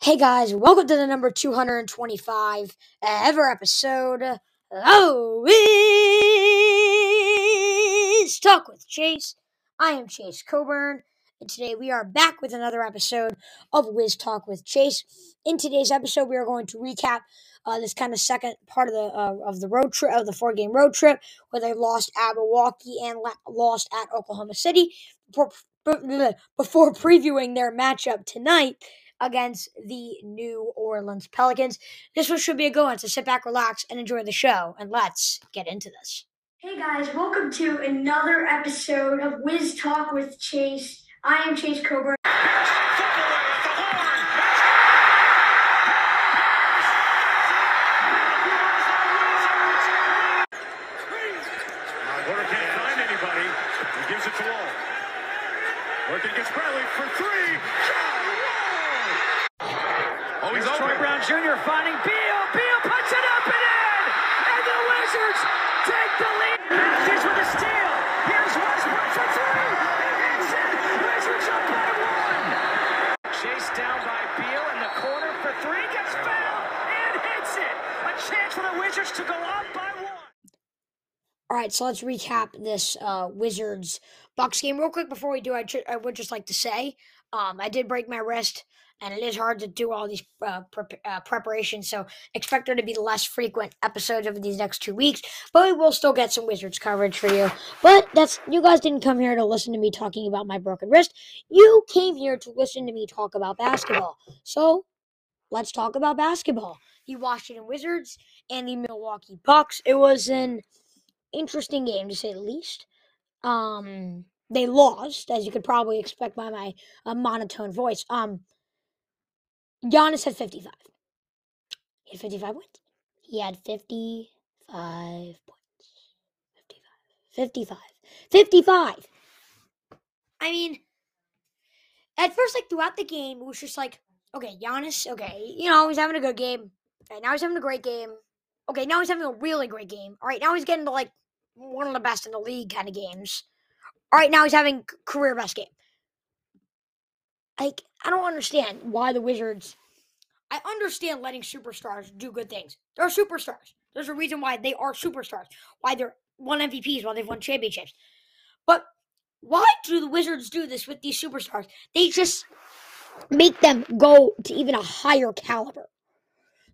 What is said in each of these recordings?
Hey guys, welcome to the number 225 ever episode Wiz Talk with Chase. I am Chase Coburn, and today we are back with another episode of Wiz Talk with Chase. In today's episode, we are going to recap uh, this kind of second part of the uh, of the road trip of the four game road trip, where they lost at Milwaukee and la- lost at Oklahoma City. Before, before previewing their matchup tonight against the New Orleans Pelicans. This one should be a good one, so sit back, relax, and enjoy the show. And let's get into this. Hey guys, welcome to another episode of Wiz Talk with Chase. I am Chase Coburn. Porter can't find anybody. He gives it to Wall. Working against Bradley for three. Shot! Wall! Oh, he's Troy open. Brown Jr. finding Beal. Beal puts it up and in. And the Wizards take the lead. Matthews with a steal. Here's Westbrook for three. He hits it. Wizards up by one. Chased down by Beal in the corner for three. Gets fouled and hits it. A chance for the Wizards to go up by one. All right, so let's recap this uh, Wizards Bucks game real quick. Before we do, I, ju- I would just like to say um, I did break my wrist, and it is hard to do all these uh, prep uh, preparations. So expect there to be less frequent episodes over these next two weeks, but we will still get some Wizards coverage for you. But that's you guys didn't come here to listen to me talking about my broken wrist. You came here to listen to me talk about basketball. So let's talk about basketball. The Washington Wizards and the Milwaukee Bucks. It was an interesting game to say the least. Um, they lost, as you could probably expect by my uh, monotone voice. Um, Giannis had 55. He had 55 wins. He had 55 points. 55. 55. 55. I mean, at first, like throughout the game, it was just like, okay, Giannis, okay, you know, he's having a good game. Okay, now he's having a great game. Okay, now he's having a really great game. All right, now he's getting to like one of the best in the league kind of games. All right, now he's having career best game. Like, I don't understand why the Wizards. I understand letting superstars do good things. They're superstars. There's a reason why they are superstars. Why they're won MVPs, why they've won championships. But why do the Wizards do this with these superstars? They just make them go to even a higher caliber.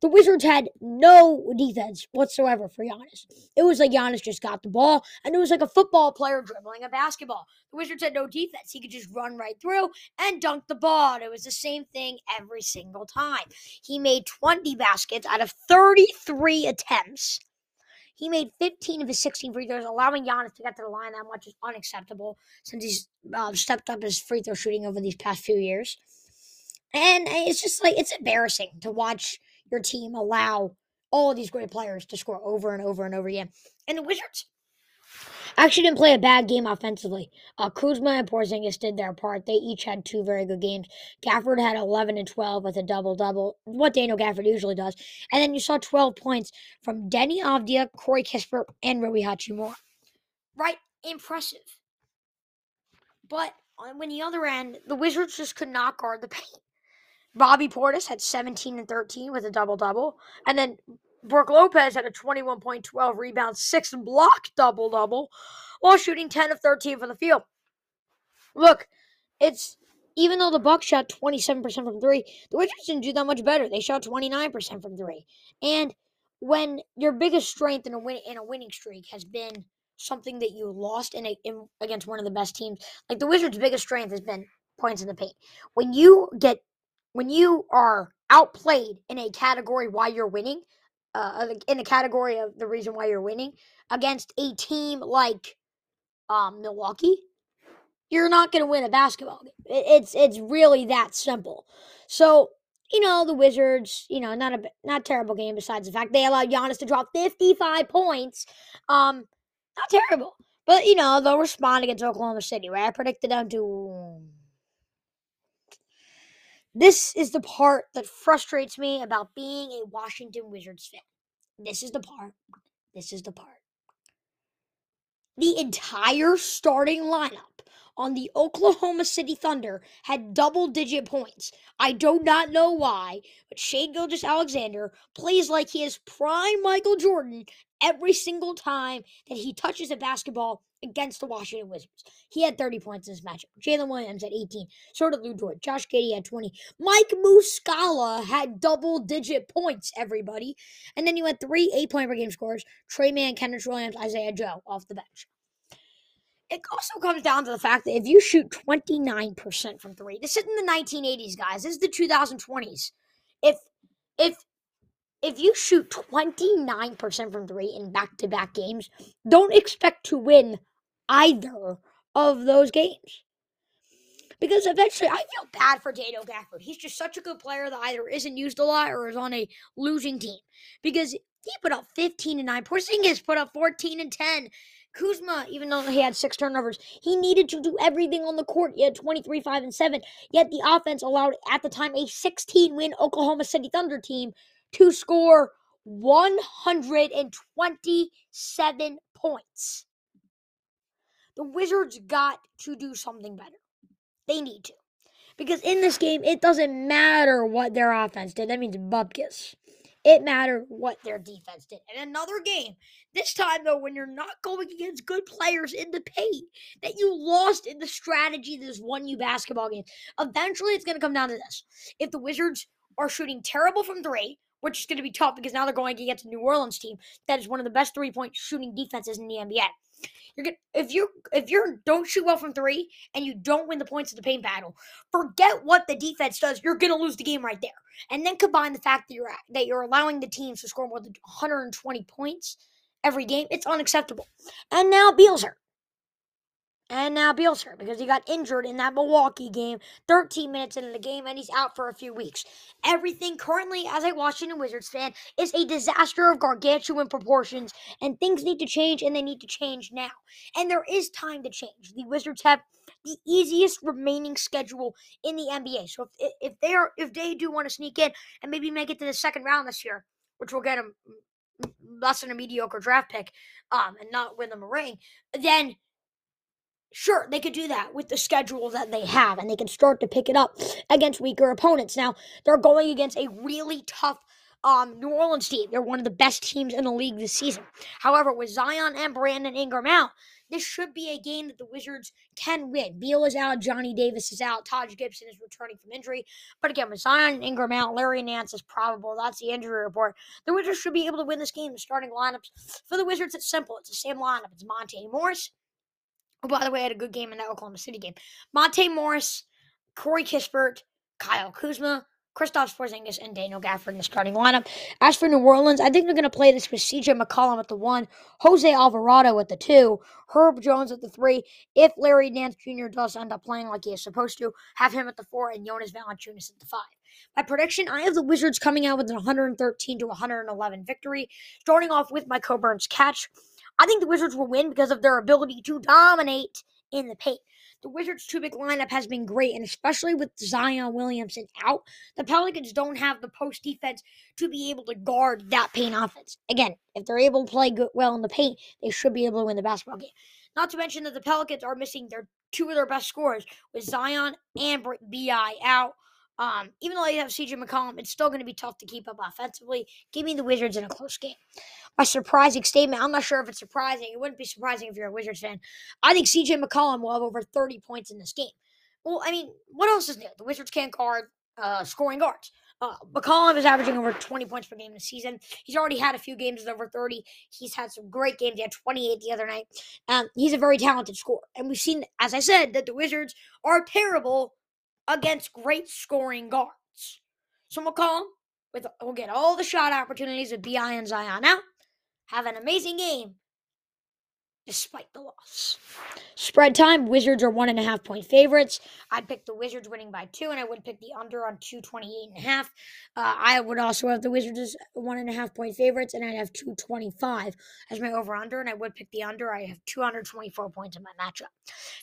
The Wizards had no defense whatsoever for Giannis. It was like Giannis just got the ball, and it was like a football player dribbling a basketball. The Wizards had no defense. He could just run right through and dunk the ball. And it was the same thing every single time. He made 20 baskets out of 33 attempts. He made 15 of his 16 free throws, allowing Giannis to get to the line that much is unacceptable since he's uh, stepped up his free throw shooting over these past few years. And it's just like, it's embarrassing to watch your team allow all these great players to score over and over and over again. And the Wizards actually didn't play a bad game offensively. Uh, Kuzma and Porzingis did their part. They each had two very good games. Gafford had 11 and 12 with a double double, what Daniel Gafford usually does. And then you saw 12 points from Deni Avdija, Corey Kispert, and Rui Hachimura. Right? Impressive. But on the other end, the Wizards just could not guard the paint. Bobby Portis had 17 and 13 with a double double. And then Brook Lopez had a 21.12 rebound, six block double double while shooting 10 of 13 from the field. Look, it's even though the Bucks shot 27% from three, the Wizards didn't do that much better. They shot 29% from three. And when your biggest strength in a win in a winning streak has been something that you lost in, a, in against one of the best teams, like the Wizards' biggest strength has been points in the paint. When you get when you are outplayed in a category why you're winning, uh, in a category of the reason why you're winning against a team like um, Milwaukee, you're not going to win a basketball game. It's it's really that simple. So you know the Wizards, you know not a not terrible game. Besides the fact they allowed Giannis to drop 55 points, um, not terrible. But you know they'll respond against Oklahoma City. Right? I predicted them to this is the part that frustrates me about being a Washington Wizards fan. This is the part. This is the part. the entire starting lineup on the Oklahoma City Thunder had double digit points. I do not know why, but Shai Gilgeous-Alexander plays like he is prime Michael Jordan every single time that he touches a basketball against the Washington Wizards. He had 30 points in this matchup. Jalen Williams had 18. So did Lu Dort. Josh Giddey had 20. Mike Muscala had double digit points, everybody. And then you had three eight point per game scores Tre Mann, Kenrich Williams, Isaiah Joe off the bench. It also comes down to the fact that if you shoot 29% from three, this isn't the 1980s, guys. This is the 2020s. If if if you shoot 29% from three in back to back games, don't expect to win either of those games. Because eventually, I feel bad for Daniel Gafford. He's just such a good player that either isn't used a lot or is on a losing team. Because he put up 15 and 9. Porzingis put up 14 and 10. Kuzma, even though he had six turnovers, he needed to do everything on the court. He had 23, 5, and 7. Yet the offense allowed, at the time, a 16 win Oklahoma City Thunder team to score 127 points. The Wizards got to do something better. They need to. Because in this game, it doesn't matter what their offense did. That means bupkis. It mattered what their defense did. And another game, this time though, when you're not going against good players in the paint, that you lost in the strategy that has won you basketball games. Eventually, it's going to come down to this. If the Wizards are shooting terrible from three, which is going to be tough because now they're going against a New Orleans team that is one of the best three point shooting defenses in the NBA. You're gonna, if you if you don't shoot well from three and you don't win the points of the paint battle, forget what the defense does. You're gonna lose the game right there. And then combine the fact that you're that you're allowing the teams to score more than 120 points every game. It's unacceptable. And now Beal's hurt. And now Beal's hurt because he got injured in that Milwaukee game, 13 minutes into the game, and he's out for a few weeks. Everything currently, as a Washington Wizards fan, is a disaster of gargantuan proportions, and things need to change, and they need to change now. And there is time to change. The Wizards have the easiest remaining schedule in the NBA. So if, if they are if they do want to sneak in and maybe make it to the second round this year, which will get them less than a mediocre draft pick, um, and not win them a ring, then Sure, they could do that with the schedule that they have, and they can start to pick it up against weaker opponents. Now, they're going against a really tough um, New Orleans team. They're one of the best teams in the league this season. However, with Zion and Brandon Ingram out, this should be a game that the Wizards can win. Beal is out, Johnny Davis is out, Taj Gibson is returning from injury. But again, with Zion and Ingram out, Larry Nance is probable. That's the injury report. The Wizards should be able to win this game. The starting lineups for the Wizards, it's simple. It's the same lineup. It's Monte Morris, who, by the way, I had a good game in that Oklahoma City game. Monte Morris, Corey Kispert, Kyle Kuzma, Kristaps Porzingis, and Daniel Gafford in the starting lineup. As for New Orleans, I think they're going to play this with CJ McCollum at the one, Jose Alvarado at the two, Herb Jones at the three. If Larry Nance Jr. does end up playing like he is supposed to, have him at the four and Jonas Valanciunas at the five. My prediction: I have the Wizards coming out with an 113 to 111 victory, starting off with my Coburn's catch. I think the Wizards will win because of their ability to dominate in the paint. The Wizards' two big lineup has been great, and especially with Zion Williamson out, the Pelicans don't have the post defense to be able to guard that paint offense. Again, if they're able to play good, well in the paint, they should be able to win the basketball game. Not to mention that the Pelicans are missing their two of their best scorers with Zion and BI out. Um, even though they have CJ McCollum, it's still going to be tough to keep up offensively. Give me the Wizards in a close game. A surprising statement. I'm not sure if it's surprising. It wouldn't be surprising if you're a Wizards fan. I think CJ McCollum will have over 30 points in this game. Well, I mean, what else is new? The Wizards can't guard uh, scoring guards. Uh, McCollum is averaging over 20 points per game this season. He's already had a few games with over 30. He's had some great games. He had 28 the other night. Um, he's a very talented scorer. And we've seen, as I said, that the Wizards are terrible against great scoring guards. So McCollum with, will get all the shot opportunities with BI and Zion out. Have an amazing game despite the loss. Spread time, Wizards are one and a half point favorites. I'd pick the Wizards winning by two, and I would pick the under on 228 and a half. Uh, I would also have the Wizards as one and a half point favorites, and I'd have 225 as my over under, and I would pick the under. I have 224 points in my matchup.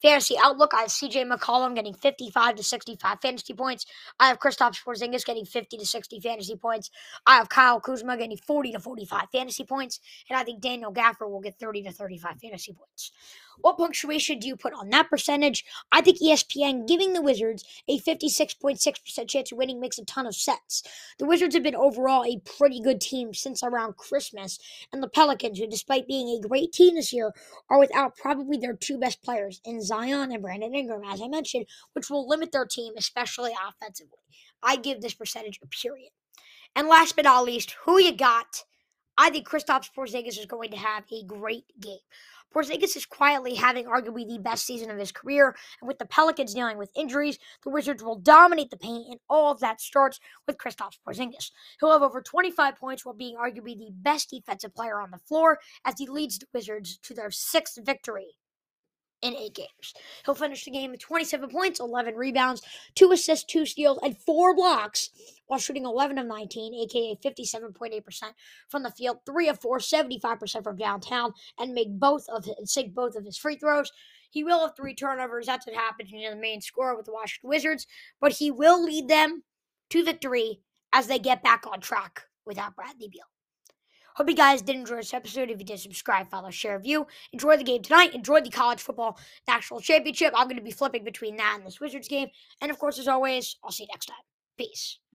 Fantasy outlook, I have CJ McCollum getting 55 to 65 fantasy points. I have Kristaps Porzingis getting 50 to 60 fantasy points. I have Kyle Kuzma getting 40 to 45 fantasy points, and I think Daniel Gafford will get 30 to 35 fantasy points. What punctuation do you put on that percentage? I think ESPN giving the Wizards a 56.6% chance of winning makes a ton of sense. The Wizards have been overall a pretty good team since around Christmas, and the Pelicans, who despite being a great team this year, are without probably their two best players in Zion and Brandon Ingram, as I mentioned, which will limit their team, especially offensively. I give this percentage a period. And last but not least, who you got? I think Kristaps Porzingis is going to have a great game. Porzingis is quietly having arguably the best season of his career, and with the Pelicans dealing with injuries, the Wizards will dominate the paint, and all of that starts with Kristaps Porzingis. He'll have over 25 points while being arguably the best defensive player on the floor as he leads the Wizards to their sixth victory in eight games. He'll finish the game with 27 points, 11 rebounds, 2 assists, 2 steals, and 4 blocks while shooting 11 of 19, aka 57.8% from the field, 3 of 4, 75% from downtown, and make both of his, sink both of his free throws. He will have three turnovers. That's what happens when you're the main scorer with the Washington Wizards, but he will lead them to victory as they get back on track without Bradley Beal. Hope you guys did enjoy this episode. If you did, subscribe, follow, share, view. Enjoy the game tonight. Enjoy the college football national championship. I'm going to be flipping between that and this Wizards game. And of course, as always, I'll see you next time. Peace.